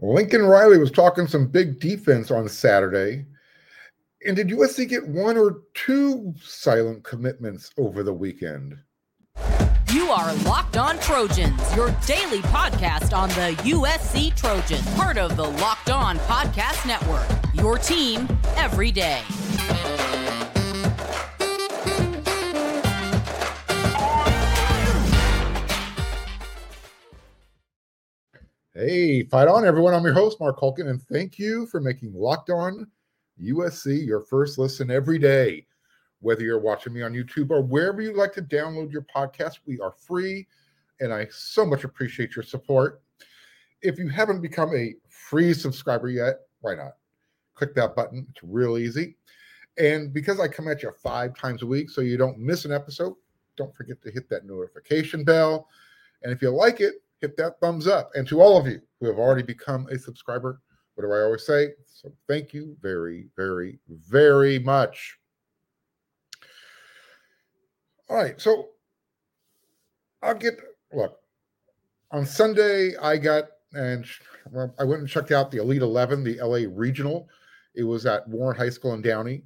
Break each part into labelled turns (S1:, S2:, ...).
S1: Lincoln Riley was talking some big defense on Saturday. And did USC get one or two silent commitments over the weekend?
S2: You are Locked On Trojans, your daily podcast on the USC Trojans, part of the Locked On Podcast Network. Your team every day.
S1: Hey, fight on, everyone. I'm your host, Mark Hulkin, and thank you for making Locked On USC your first listen every day. Whether you're watching me on YouTube or wherever you like to download your podcast, we are free, and I so much appreciate your support. If you haven't become a free subscriber yet, why not? Click that button. It's real easy. And because I come at you five times a week, so you don't miss an episode, don't forget to hit that notification bell. And if you like it, hit that thumbs up. And to all of you who have already become a subscriber, what do I always say? So thank you very, very, very much. All right. So I'll get, look, on Sunday, I got, and I went and checked out the Elite 11, the LA Regional. It was at Warren High School in Downey.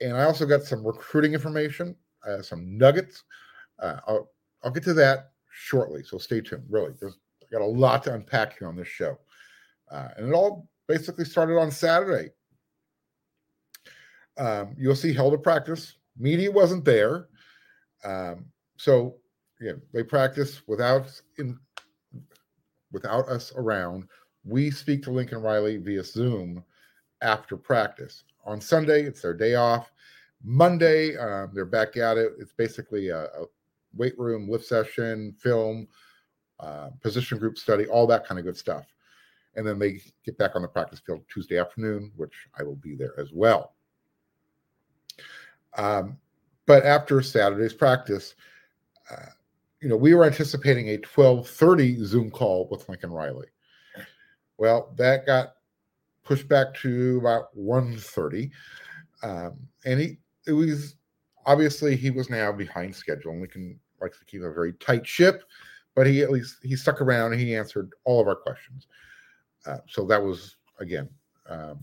S1: And I also got some recruiting information, uh, some nuggets. Uh, I'll, I'll get to that shortly. So stay tuned. Really, there's I got a lot to unpack here on this show, uh, and it all basically started on Saturday. Um, USC held a practice. Media wasn't there, um, so yeah, they practice without in without us around. We speak to Lincoln Riley via Zoom after practice. On Sunday, it's their day off. Monday, um, they're back at it. It's basically a, a weight room, lift session, film, uh, position group study, all that kind of good stuff. And then they get back on the practice field Tuesday afternoon, which I will be there as well. Um, but after Saturday's practice, uh, you know, we were anticipating a 12:30 Zoom call with Lincoln Riley. Well, that got pushed back to about 1:30, um, and he it was obviously he was now behind schedule. And Lincoln likes to keep a very tight ship, but he at least he stuck around and he answered all of our questions. Uh, so that was again, um,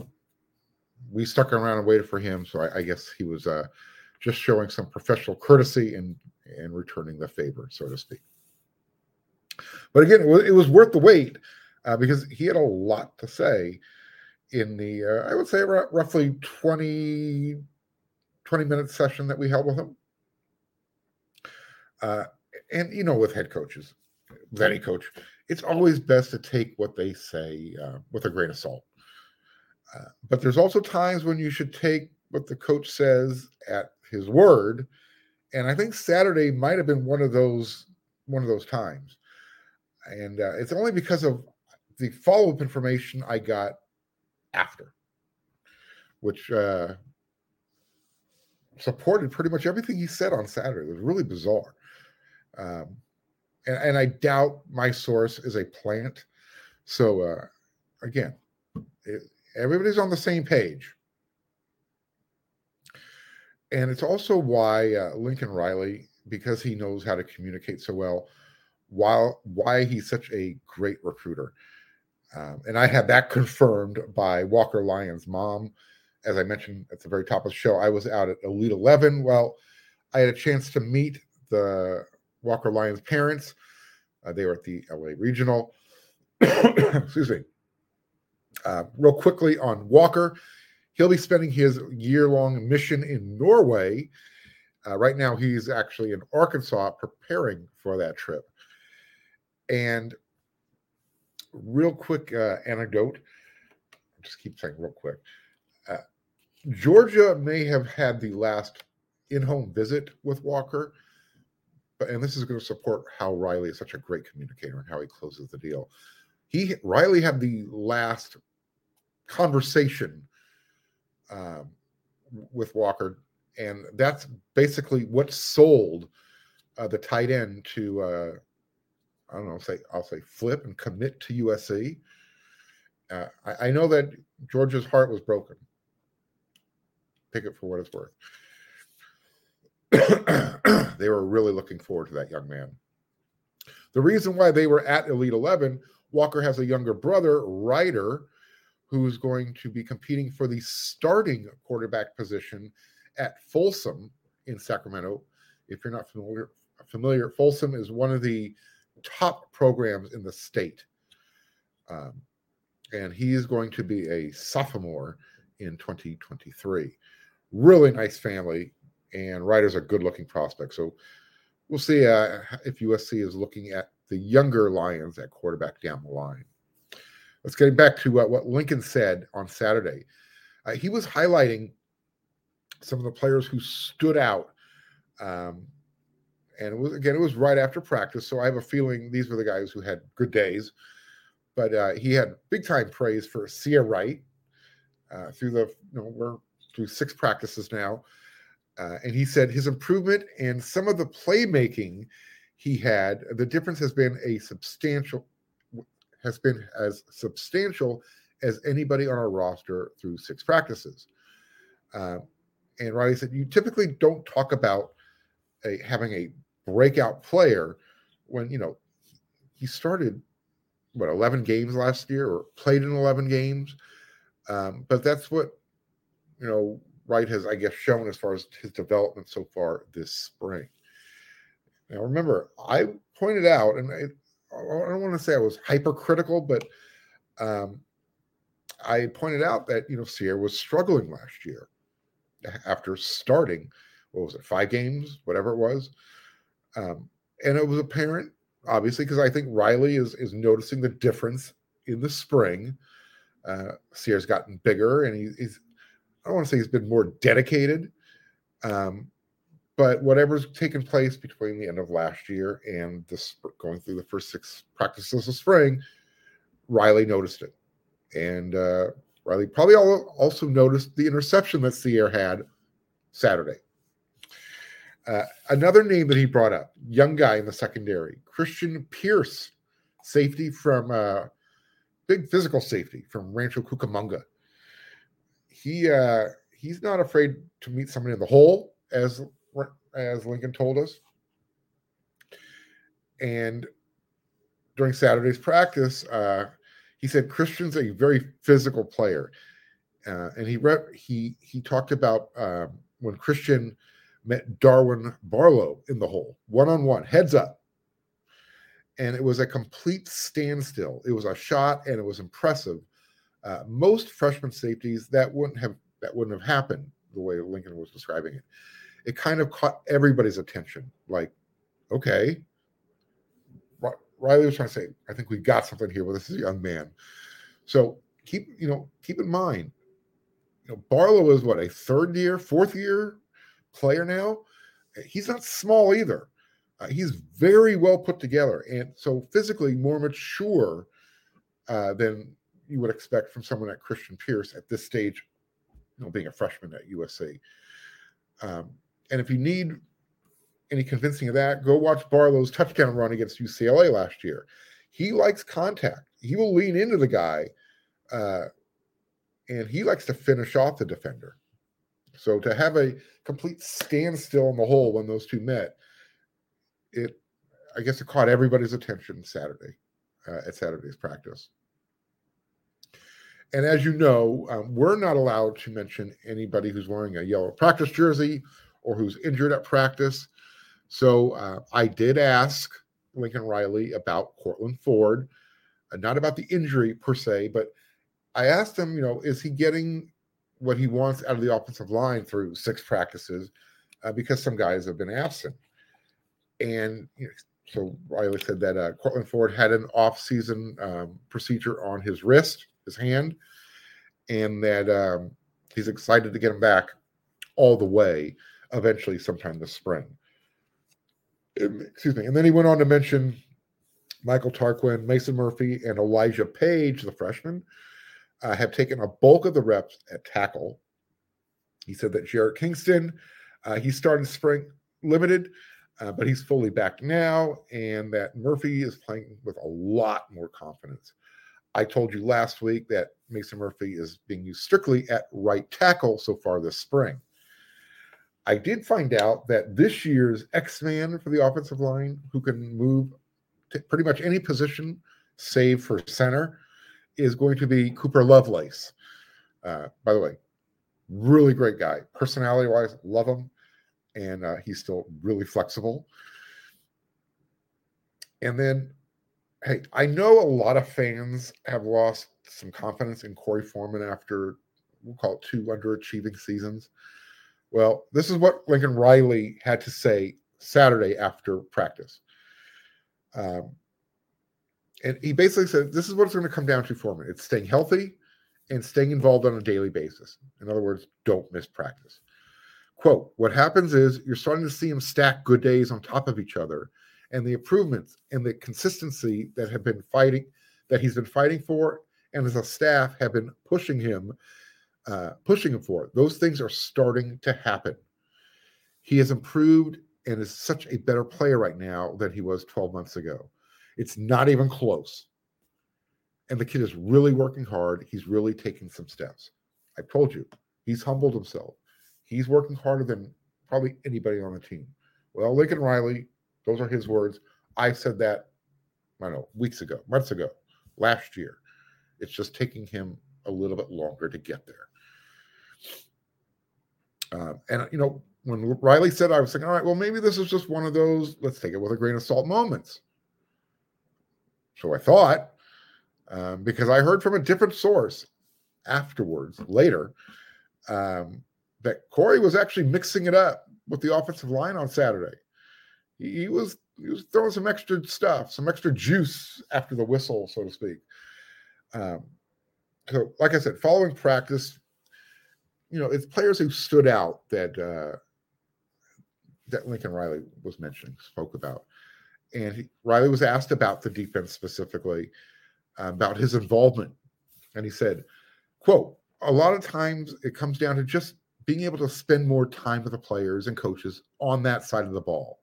S1: we stuck around and waited for him. So I, I guess he was uh, just showing some professional courtesy and and returning the favor, so to speak. But again, it was, worth the wait uh, because he had a lot to say in the uh, I would say roughly 20 20 minute session that we held with him. Uh, and you know, with head coaches, with any coach, it's always best to take what they say uh, with a grain of salt. Uh, but there's also times when you should take what the coach says at his word, and I think Saturday might have been one of those one of those times. And uh, it's only because of the follow up information I got after, which uh, supported pretty much everything he said on Saturday. It was really bizarre. Um, and, and I doubt my source is a plant. So uh, again, it, everybody's on the same page. And it's also why uh, Lincoln Riley, because he knows how to communicate so well, while why he's such a great recruiter. Um, and I had that confirmed by Walker Lyons' mom. As I mentioned at the very top of the show, I was out at Elite 11. Well, I had a chance to meet the Walker Lyons' parents. Uh, they were at the LA Regional. Excuse me. Uh, real quickly on Walker, he'll be spending his year long mission in Norway. Uh, right now, he's actually in Arkansas preparing for that trip. And real quick uh, anecdote, I'll just keep saying real quick. Uh, Georgia may have had the last in home visit with Walker and this is going to support how Riley is such a great communicator and how he closes the deal. He Riley had the last conversation um, with Walker, and that's basically what sold uh, the tight end to uh, I don't know, say I'll say flip and commit to USC. Uh, I, I know that Georgia's heart was broken. Take it for what it's worth. they were really looking forward to that young man. The reason why they were at Elite 11 Walker has a younger brother, Ryder, who's going to be competing for the starting quarterback position at Folsom in Sacramento. If you're not familiar, familiar Folsom is one of the top programs in the state. Um, and he is going to be a sophomore in 2023. Really nice family, and Ryder's a good looking prospect. So we'll see uh, if USC is looking at the younger Lyons at quarterback down the line. Let's get back to uh, what Lincoln said on Saturday. Uh, he was highlighting some of the players who stood out. Um, and it was again, it was right after practice, so I have a feeling these were the guys who had good days. But uh, he had big time praise for Ceyair Wright uh, through the you know we're through six practices now, uh, and he said his improvement and some of the playmaking he had, the difference has been a substantial has been as substantial as anybody on our roster through six practices. Uh, and Riley said, you typically don't talk about a, having a breakout player when, you know, he started, what, 11 games last year or played in 11 games. Um, but that's what, you know, Wright has, I guess, shown as far as his development so far this spring. Now, remember, I pointed out, and I, I don't want to say I was hypercritical, but um, I pointed out that you know Ceyair was struggling last year after starting. What was it? Five games, whatever it was, um, and it was apparent, obviously, because I think Riley is is noticing the difference in the spring. Uh, Ceyair's gotten bigger, and he, he's I don't want to say he's been more dedicated, um, but whatever's taken place between the end of last year and this going through the first six practices of spring, Riley noticed it. And uh, Riley probably also noticed the interception that Ceyair had Saturday. Uh, another name that he brought up, young guy in the secondary, Christian Pierce, safety from uh, big physical safety from Rancho Cucamonga. He uh, he's not afraid to meet somebody in the hole, as as Lincoln told us. And during Saturday's practice, uh, he said Christian's a very physical player, uh, and he re- he he talked about um, when Christian met Darwin Barlow in the hole, one on one, heads up, and it was a complete standstill. It was a shot, and it was impressive. Uh, most freshman safeties that wouldn't have that wouldn't have happened the way Lincoln was describing it it kind of caught everybody's attention. Like, okay, Riley was trying to say, I think we got something here with this young man. So keep, you know, keep in mind, you know, Barlow is what a third year, fourth year player now. He's not small either. Uh, he's very well put together, and so physically more mature uh, than you would expect from someone like Christian Pierce at this stage, you know, being a freshman at USC. Um, and if you need any convincing of that, go watch Barlow's touchdown run against UCLA last year. He likes contact. He will lean into the guy, uh, and he likes to finish off the defender. So to have a complete standstill in the hole when those two met, it, I guess, it caught everybody's attention Saturday uh, at Saturday's practice. And as you know, um, we're not allowed to mention anybody who's wearing a yellow practice jersey or who's injured at practice. So uh, I did ask Lincoln Riley about Courtland Ford, uh, not about the injury per se, but I asked him, you know, is he getting what he wants out of the offensive line through six practices? Uh, because some guys have been absent. And you know, so Riley said that uh, Courtland Ford had an off-season um, procedure on his wrist, his hand, and that um, he's excited to get him back all the way eventually sometime this spring. Excuse me. And then he went on to mention Michael Tarquin, Mason Murphy, and Elijah Paige, the freshman, uh, have taken a bulk of the reps at tackle. He said that Jarrett Kingston, uh, he started spring limited, uh, but he's fully back now, and that Murphy is playing with a lot more confidence. I told you last week that Mason Murphy is being used strictly at right tackle so far this spring. I did find out that this year's X Man for the offensive line, who can move to pretty much any position save for center is going to be Cooper Lovelace. Uh, by the way, really great guy. Personality wise, love him. And uh, he's still really flexible. And then, hey, I know a lot of fans have lost some confidence in Korey Foreman after we'll call it two underachieving seasons. Well, this is what Lincoln Riley had to say Saturday after practice. Um, and he basically said, This is what it's going to come down to for me it's staying healthy and staying involved on a daily basis. In other words, don't miss practice. Quote, what happens is you're starting to see him stack good days on top of each other, and the improvements and the consistency that have been fighting, that he's been fighting for, and as a staff have been pushing him, uh, pushing him for. Those things are starting to happen. He has improved and is such a better player right now than he was 12 months ago. It's not even close. And the kid is really working hard. He's really taking some steps. I told you, he's humbled himself. He's working harder than probably anybody on the team. Well, Lincoln Riley, those are his words. I said that, I don't know, weeks ago, months ago, last year. It's just taking him a little bit longer to get there. Uh, and, you know, when Riley said, I was thinking, all right, well, maybe this is just one of those, let's take it with a grain of salt moments. So I thought, um, because I heard from a different source afterwards, later, um, that Korey was actually mixing it up with the offensive line on Saturday. He, was he was throwing some extra stuff, some extra juice after the whistle, so to speak. Um, so, like I said, following practice, you know, it's players who stood out that uh, that Lincoln Riley was mentioning, spoke about. And he, Riley was asked about the defense specifically, uh, about his involvement. And he said, quote, a lot of times it comes down to just being able to spend more time with the players and coaches on that side of the ball.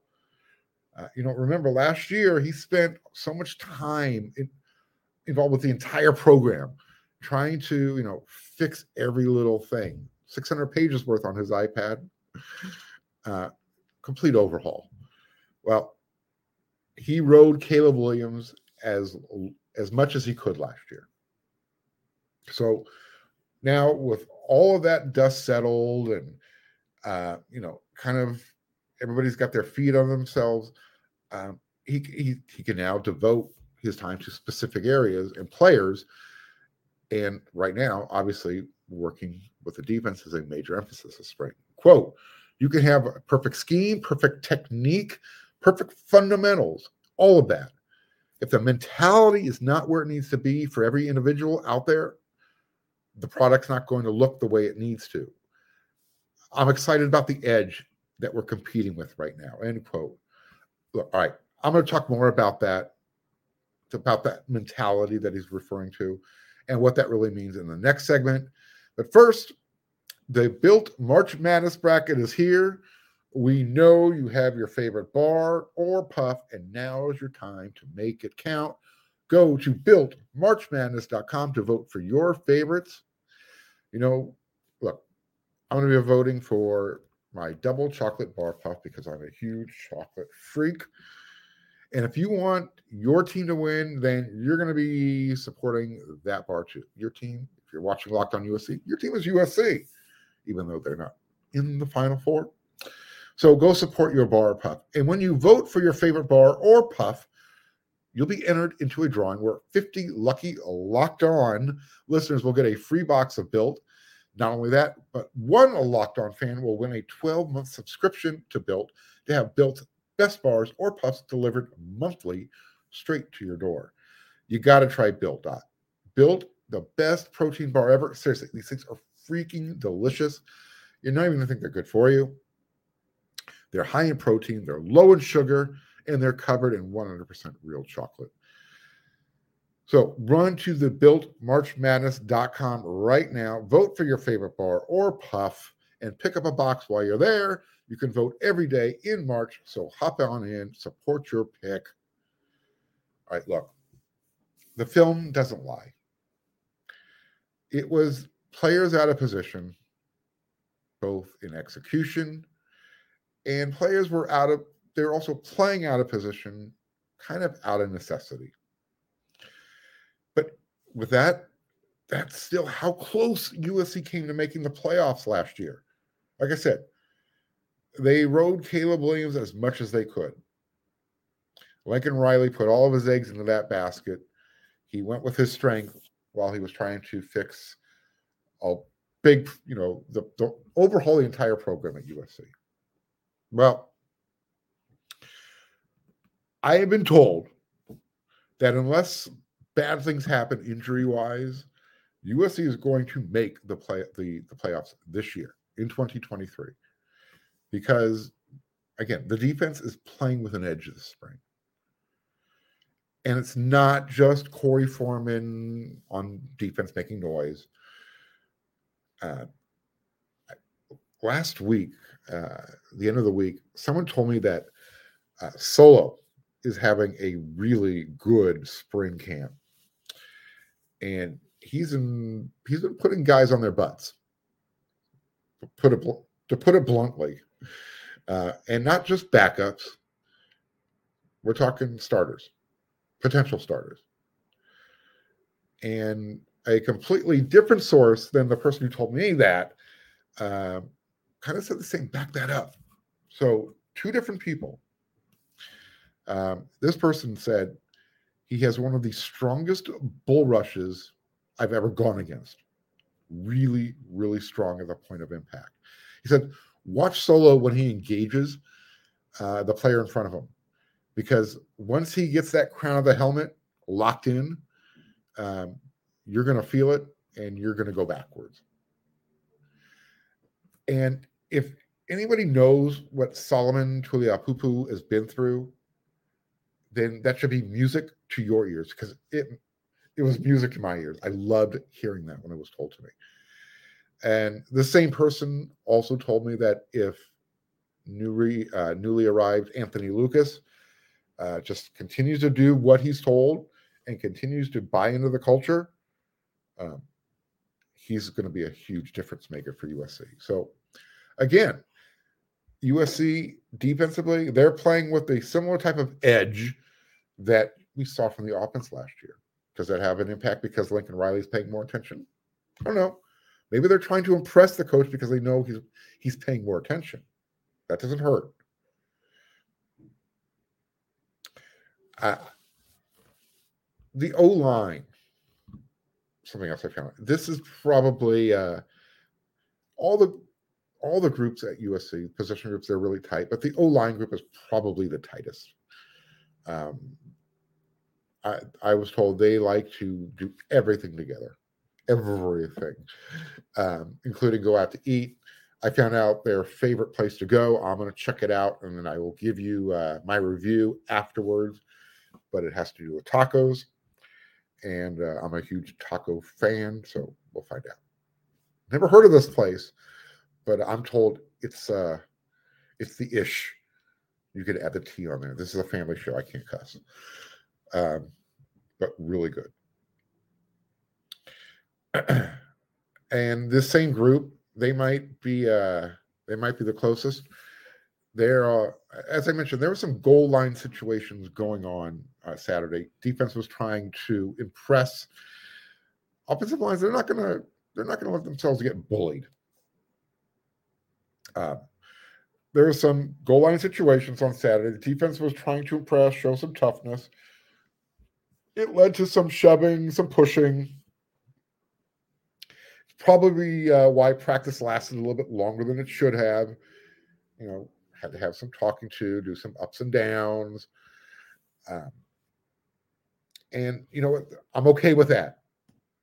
S1: Uh, you know, remember last year he spent so much time in, involved with the entire program, trying to, you know, fix every little thing. 600 pages worth on his iPad. Uh, complete overhaul. Well, he rode Caleb Williams as as much as he could last year. So now with all of that dust settled and uh, you know, kind of everybody's got their feet on themselves, um, he, he he can now devote his time to specific areas and players. And right now, obviously, working with the defense is a major emphasis this spring. Quote, you can have a perfect scheme, perfect technique, perfect fundamentals, all of that. If the mentality is not where it needs to be for every individual out there, the product's not going to look the way it needs to. I'm excited about the edge that we're competing with right now. End quote. Look, all right, I'm going to talk more about that, about that mentality that he's referring to, and what that really means in the next segment. But first, the built March Madness bracket is here. We know you have your favorite bar or puff, and now is your time to make it count. Go to builtmarchmadness.com to vote for your favorites. You know, look, I'm going to be voting for my double chocolate bar puff because I'm a huge chocolate freak. And if you want your team to win, then you're going to be supporting that bar too. Your team, if you're watching Locked on USC, your team is USC even though they're not in the final four. So go support your bar puff. And when you vote for your favorite bar or puff, you'll be entered into a drawing where 50 lucky locked on listeners will get a free box of Built. Not only that, but one locked on fan will win a 12 month subscription to Built to have Built best bars or puffs delivered monthly straight to your door. You got to try Built. Built, the best protein bar ever. Seriously, these things are freaking delicious. You're not even going to think they're good for you. They're high in protein, they're low in sugar, and they're covered in 100% real chocolate. So run to the builtmarchmadness.com right now. Vote for your favorite bar or puff and pick up a box while you're there. You can vote every day in March. So hop on in, support your pick. All right, look, the film doesn't lie. It was players out of position, both in execution and players were out of, they're also playing out of position, kind of out of necessity. With that, that's still how close USC came to making the playoffs last year. Like I said, they rode Caleb Williams as much as they could. Lincoln Riley put all of his eggs into that basket. He went with his strength while he was trying to fix a big, you know, the, the overhaul the entire program at USC. Well, I have been told that unless bad things happen injury wise, USC is going to make the play the, the playoffs this year in 2023 because again the defense is playing with an edge this spring and it's not just Korey Foreman on defense making noise. Uh, last week, uh, the end of the week, someone told me that uh, Solo is having a really good spring camp, and he's in he's been putting guys on their butts. To put it to put it bluntly, uh, and not just backups. We're talking starters potential starters. And a completely different source than the person who told me that uh, kind of said the same, back that up. So, two different people. Um, this person said he has one of the strongest bull rushes I've ever gone against. Really, really strong at the point of impact. He said, watch Solo when he engages uh, the player in front of him because once he gets that crown of the helmet locked in, um, you're going to feel it and you're going to go backwards. And if anybody knows what Solomon Tuliaupupu has been through, then that should be music to your ears because it it was music to my ears. I loved hearing that when it was told to me. And the same person also told me that if newly uh, newly arrived Anthony Lucas uh, just continues to do what he's told and continues to buy into the culture, um, he's going to be a huge difference maker for USC. So, again, USC defensively, they're playing with a similar type of edge that we saw from the offense last year. Does that have an impact because Lincoln Riley's paying more attention? I don't know. Maybe they're trying to impress the coach because they know he's he's paying more attention. That doesn't hurt. uh, the O line, something else I found. This is probably uh, all the all the groups at USC position groups. They're really tight, but the O line group is probably the tightest. Um, I I was told they like to do everything together, everything, um, including go out to eat. I found out their favorite place to go. I'm going to check it out, and then I will give you uh, my review afterwards but it has to do with tacos. And uh, I'm a huge taco fan, so we'll find out. Never heard of this place, but I'm told it's uh it's the ish. You could add the T on there. This is a family show. I can't cuss. Um, but really good. and this same group, they might be uh they might be the closest there are, as I mentioned, there were some goal line situations going on uh, Saturday. Defense was trying to impress offensive lines. They're not to they're not to let themselves get bullied. Uh, there were some goal line situations on Saturday. The defense was trying to impress, show some toughness. It led to some shoving, some pushing. Probably uh, why practice lasted a little bit longer than it should have. You know, had to have some talking to, do some ups and downs. Um, and you know? I'm okay with that.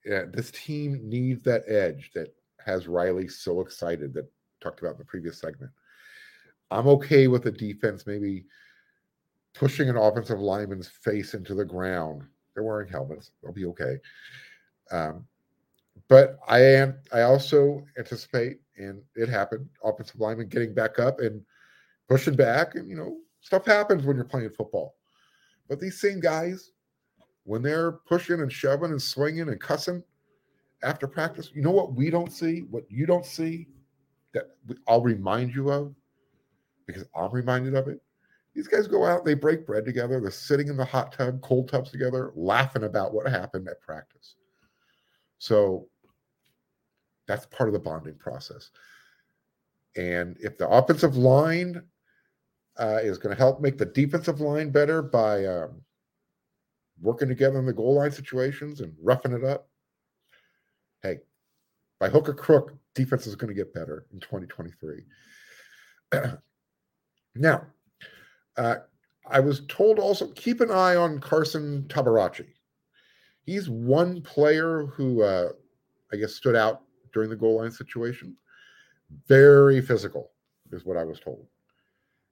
S1: Yeah, this team needs that edge that has Riley so excited that talked about in the previous segment. I'm okay with the defense maybe pushing an offensive lineman's face into the ground. They're wearing helmets. They'll be okay. Um, but I am. I also anticipate, and it happened, offensive lineman getting back up and pushing back, and you know, stuff happens when you're playing football. But these same guys, when they're pushing and shoving and swinging and cussing after practice, you know what we don't see, what you don't see, that I'll remind you of because I'm reminded of it. These guys go out, they break bread together, they're sitting in the hot tub, cold tubs together, laughing about what happened at practice. So that's part of the bonding process. And if the offensive line uh, is going to help make the defensive line better by um, working together in the goal line situations and roughing it up, hey, by hook or crook, defense is going to get better in 2023. now, uh, I was told also keep an eye on Carson Tabaracci. He's one player who uh, I guess stood out during the goal line situation. Very physical, is what I was told.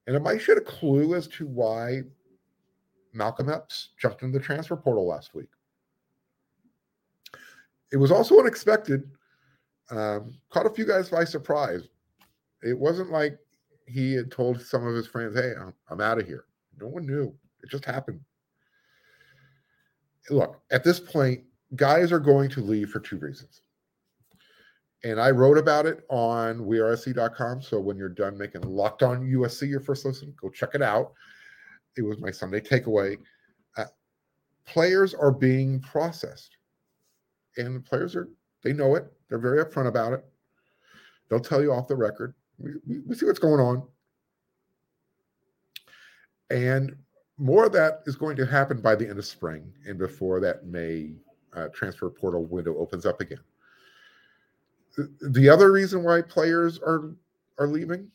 S1: And it might shed a clue as to why Malcolm Epps jumped into the transfer portal last week. It was also unexpected. Um, caught a few guys by surprise. It wasn't like he had told some of his friends, "Hey, I'm, I'm out of here." No one knew. It just happened. Look, at this point, guys are going to leave for two reasons and I wrote about it on wearesc.com. So when you're done making Locked On USC your first listen, go check it out. It was my Sunday takeaway. Uh, players are being processed, and the players are they know it. They're very upfront about it. They'll tell you off the record. We, we, see what's going on, and more of that is going to happen by the end of spring and before that May uh, transfer portal window opens up again the other reason why players are are leaving,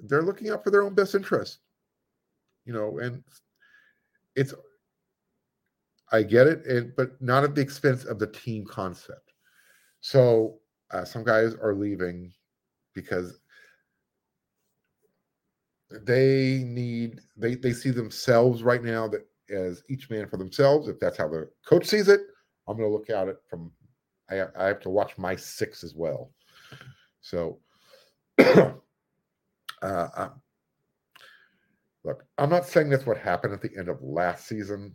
S1: they're looking out for their own best interest. You know, and it's I get it, and but not at the expense of the team concept. So uh, some guys are leaving because they need they they see themselves right now that as each man for themselves. If that's how the coach sees it, I'm going to look at it from I, I have to watch my six as well. So, uh, uh, look, I'm not saying that's what happened at the end of last season,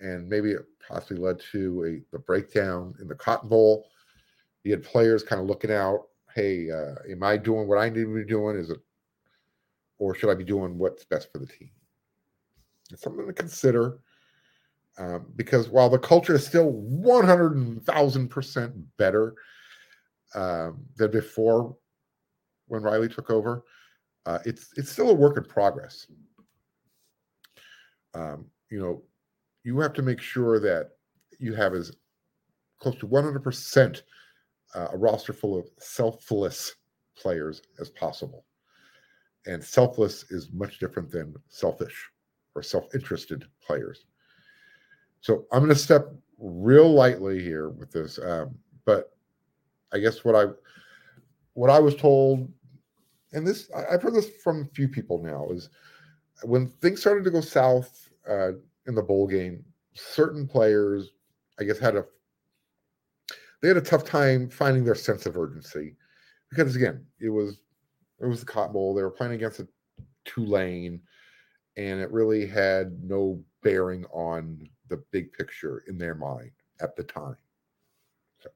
S1: and maybe it possibly led to a the breakdown in the Cotton Bowl. You had players kind of looking out. Hey, uh, am I doing what I need to be doing? Is it, or should I be doing what's best for the team? It's something to consider. Um, because while the culture is still 100,000% better um, than before when Riley took over, uh, it's it's still a work in progress. Um, you know, you have to make sure that you have as close to 100% uh, a roster full of selfless players as possible. And selfless is much different than selfish or self interested players. So I'm going to step real lightly here with this, um, but I guess what I what I was told, and this I've heard this from a few people now, is when things started to go south uh, in the bowl game, certain players, I guess, had a they had a tough time finding their sense of urgency because again, it was it was the Cotton Bowl. They were playing against a Tulane, and it really had no bearing on the big picture in their mind at the time. So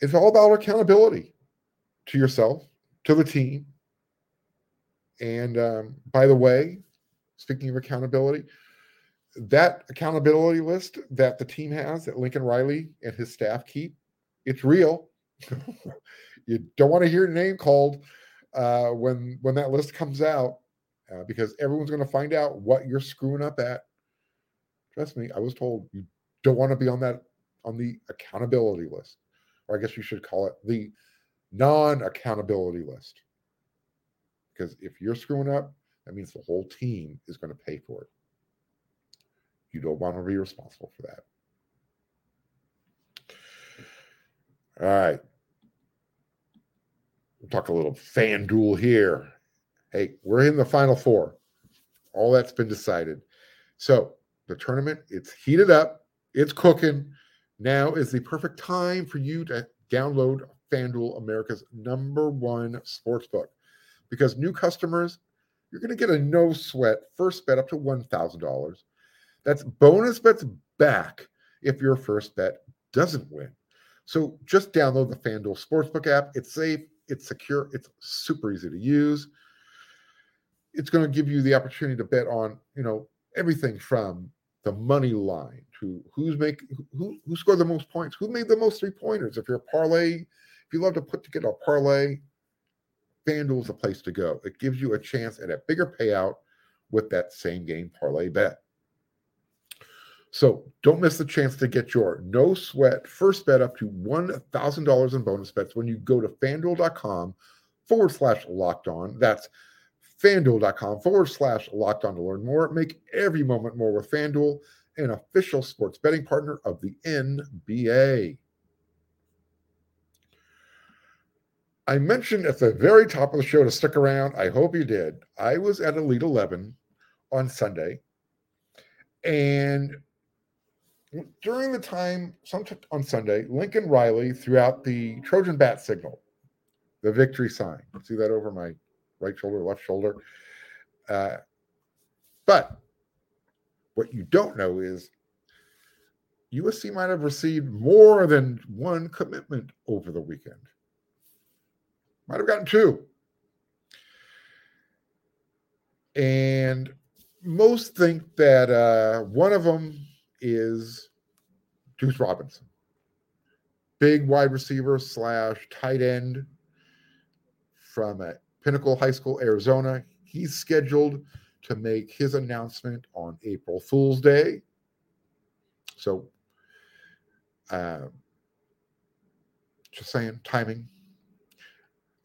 S1: it's all about accountability to yourself, to the team. And um, by the way, speaking of accountability, that accountability list that the team has that Lincoln Riley and his staff keep, it's real. you don't want to hear your name called uh, when when that list comes out uh, because everyone's going to find out what you're screwing up at Trust me, I was told you don't want to be on that on the accountability list, or I guess you should call it the non-accountability list. Because if you're screwing up, that means the whole team is going to pay for it. You don't want to be responsible for that. All right. We'll talk a little FanDuel here. Hey, we're in the final four. All that's been decided. So the tournament. It's heated up, it's cooking. Now is the perfect time for you to download FanDuel, America's number one sports book. Because new customers, you're going to get a no sweat first bet up to $1,000. That's bonus bets back if your first bet doesn't win. So just download the FanDuel Sportsbook app. It's safe, it's secure, it's super easy to use. It's going to give you the opportunity to bet on, you know, everything from the money line, to who's make who who scored the most points, who made the most three pointers. If you're a parlay, if you love to put together a parlay, FanDuel is the place to go. It gives you a chance at a bigger payout with that same game parlay bet. So don't miss the chance to get your no sweat first bet up to $1,000 in bonus bets when you go to fanduel.com forward slash locked on. That's fanduel.com forward slash locked on to learn more. Make every moment more with Fanduel, an official sports betting partner of the NBA. I mentioned at the very top of the show to stick around. I hope you did. I was at Elite 11 on Sunday. And during the time on Sunday, Lincoln Riley threw out the Trojan bat signal, the victory sign. See that over my right shoulder, left shoulder. Uh, but what you don't know is USC might have received more than one commitment over the weekend. Might have gotten two. And most think that uh, one of them is Deuce Robinson, big wide receiver slash tight end from Pinnacle High School, Arizona. He's scheduled to make his announcement on April Fool's Day. So, uh, just saying, timing.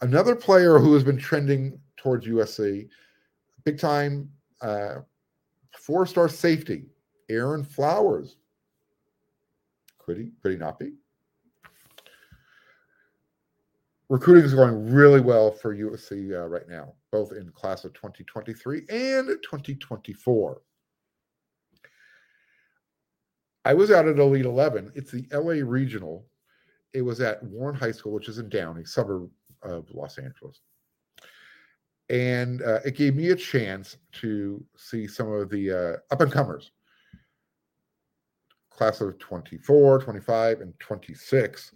S1: Another player who has been trending towards USC, big time uh, four star safety, Aaron Flowers. Could he? Could he not be? Recruiting is going really well for USC uh, right now, both in class of 2023 and 2024. I was out at Elite 11. It's the LA Regional. It was at Warren High School, which is in Downey, suburb of Los Angeles and uh, it gave me a chance to see some of the uh, up and comers class of 24 25 and 26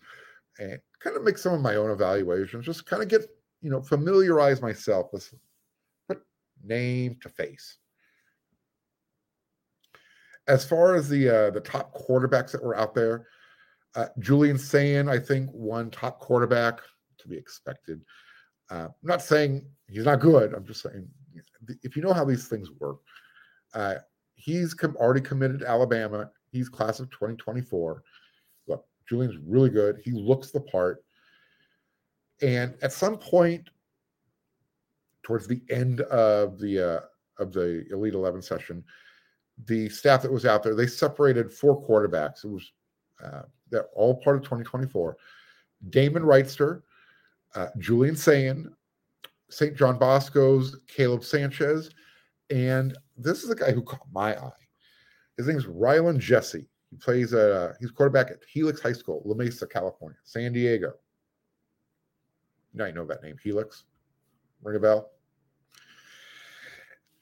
S1: and kind of make some of my own evaluations just kind of get you know familiarize myself with put name to face as far as the uh, the top quarterbacks that were out there uh, julian sayin i think one top quarterback to be expected uh, I'm not saying he's not good. I'm just saying if you know how these things work, uh, he's com- already committed to Alabama. He's class of 2024. Look, Julian's really good. He looks the part. And at some point, towards the end of the uh, of the Elite Eleven session, the staff that was out there they separated four quarterbacks. It was uh, they're all part of 2024. Damon Wrightster, uh, Julian Sayin, St. John Bosco's Caleb Sanchez, and this is the guy who caught my eye. His name is Rylan Jesse. He plays at uh, he's quarterback at Helix High School, La Mesa, California, San Diego. Now you know, know that name, Helix. Ring a bell?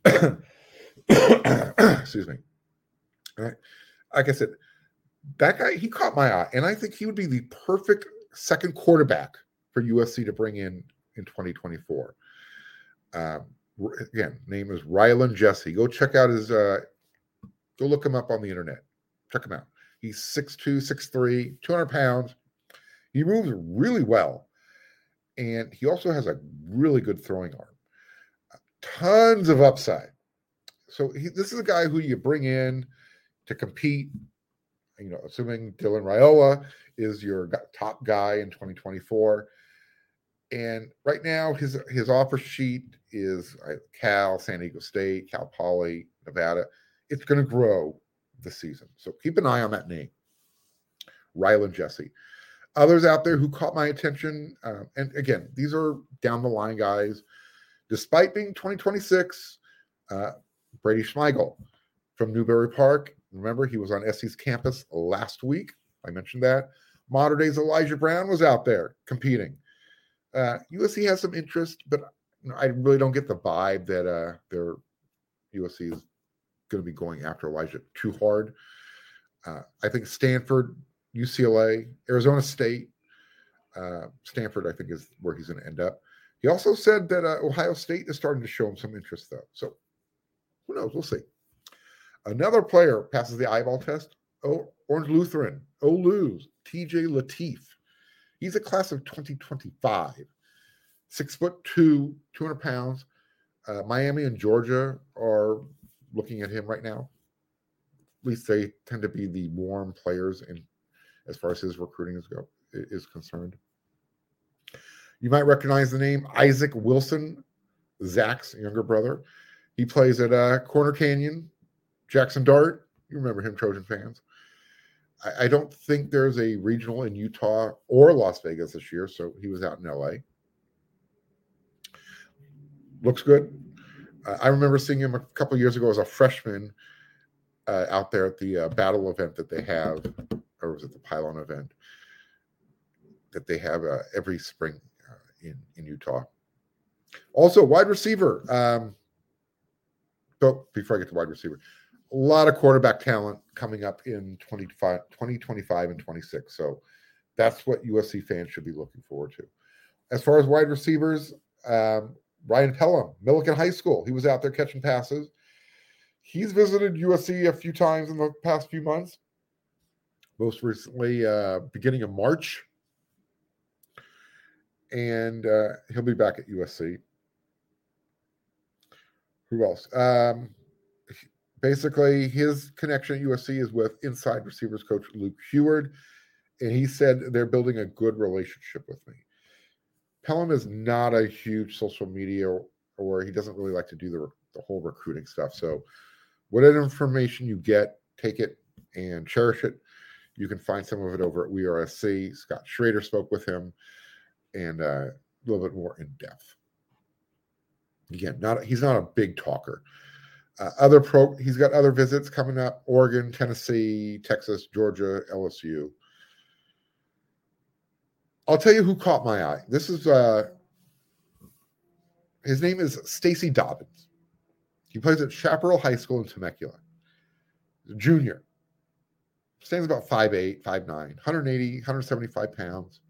S1: Excuse me. All right. Like I said, that guy, he caught my eye, and I think he would be the perfect second quarterback for USC to bring in in 2024. Um, again, name is Rylan Jesse. Go check out his. Uh, go look him up on the internet. Check him out. He's 6'2", 6'3", 200 pounds. He moves really well, and he also has a really good throwing arm. Tons of upside. So he, this is a guy who you bring in to compete. You know, assuming Dylan Raiola is your top guy in 2024 and right now, his his offer sheet is uh, Cal, San Diego State, Cal Poly, Nevada. It's going to grow this season, so keep an eye on that name, Rylan Jesse. Others out there who caught my attention, uh, and again, these are down the line guys. Despite being 2026, uh, Brady Smigiel from Newbury Park. Remember, he was on SC's campus last week. I mentioned that. Mater Dei's Elijah Brown was out there competing. Uh, USC has some interest, but I really don't get the vibe that uh, their USC is going to be going after Elijah too hard. Uh, I think Stanford, UCLA, Arizona State, uh, Stanford, I think is where he's going to end up. He also said that uh, Ohio State is starting to show him some interest, though. So who knows? We'll see. Another player passes the eyeball test. Oh, Orange Lutheran, Olu's, TJ Lateef. He's a class of 2025. Six foot two, 200 pounds. Uh, Miami and Georgia are looking at him right now. At least they tend to be the warm players in as far as his recruiting is go is concerned. You might recognize the name Isaac Wilson, Zach's younger brother. He plays at uh, Corner Canyon, Jaxson Dart. You remember him, Trojan fans. I, I don't think there's a regional in Utah or Las Vegas this year, so he was out in LA. Looks good. I remember seeing him a couple years ago as a freshman uh, out there at the uh, battle event that they have, or was it the pylon event that they have uh, every spring uh, in in Utah. Also, wide receiver. Um, before I get to wide receiver, a lot of quarterback talent coming up in 2025, 2025 and 26. So that's what USC fans should be looking forward to. As far as wide receivers, um, Ryan Pelham, Millikan High School, he was out there catching passes. He's visited USC a few times in the past few months. Most recently, uh, beginning of March, and uh, he'll be back at USC. Who else? Um, basically, his connection at USC is with inside receivers coach Luke Huard, and he said they're building a good relationship with me. Pelham is not a huge social media or he doesn't really like to do the, the whole recruiting stuff. So, whatever information you get, take it and cherish it. You can find some of it over at WeAreSC. Scott Schrader spoke with him and uh, a little bit more in depth. Again, not he's not a big talker. Uh, other pro, he's got other visits coming up: Oregon, Tennessee, Texas, Georgia, LSU. I'll tell you who caught my eye. This is uh, his name is Stacy Dobbins. He plays at Chaparral High School in Temecula. Junior. Stands about 5'8, 5'9, 180, 175 pounds.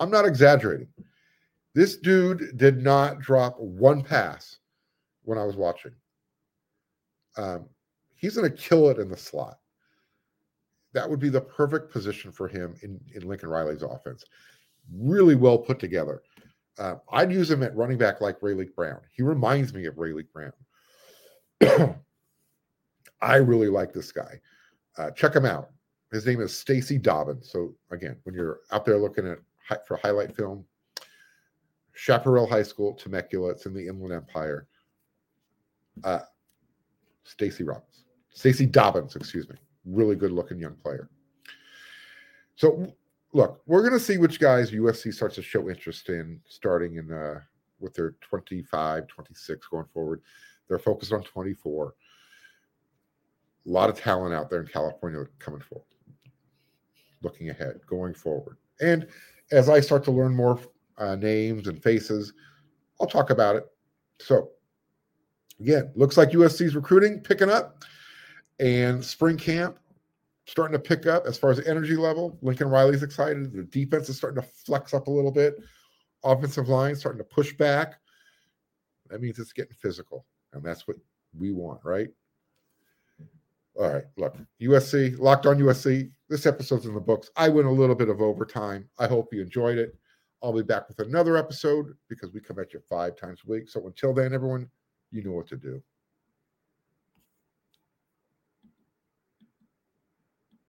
S1: I'm not exaggerating. This dude did not drop one pass when I was watching. Um, he's going to kill it in the slot. That would be the perfect position for him in, in Lincoln Riley's offense. Really well put together. Uh, I'd use him at running back like Raleek Brown. He reminds me of Raleek Brown. I really like this guy. Uh, check him out. His name is Stacy Dobbins. So again, when you're out there looking at for highlight film. Chaparral High School, Temecula. It's in the Inland Empire. Uh, Stacy Robbins, Stacy Dobbins, excuse me. Really good looking young player. So, look, we're going to see which guys USC starts to show interest in starting in uh, with their 25, 26 going forward. They're focused on 24. A lot of talent out there in California coming forward, looking ahead, going forward. And as I start to learn more uh, names and faces, I'll talk about it. So, again, looks like USC's recruiting picking up, and spring camp starting to pick up as far as energy level. Lincoln Riley's excited. The defense is starting to flex up a little bit. Offensive line starting to push back. That means it's getting physical, and that's what we want, right? All right, look, USC, locked on USC. This episode's in the books. I went a little bit of overtime. I hope you enjoyed it. I'll be back with another episode because we come at you five times a week. So until then, everyone, you know what to do.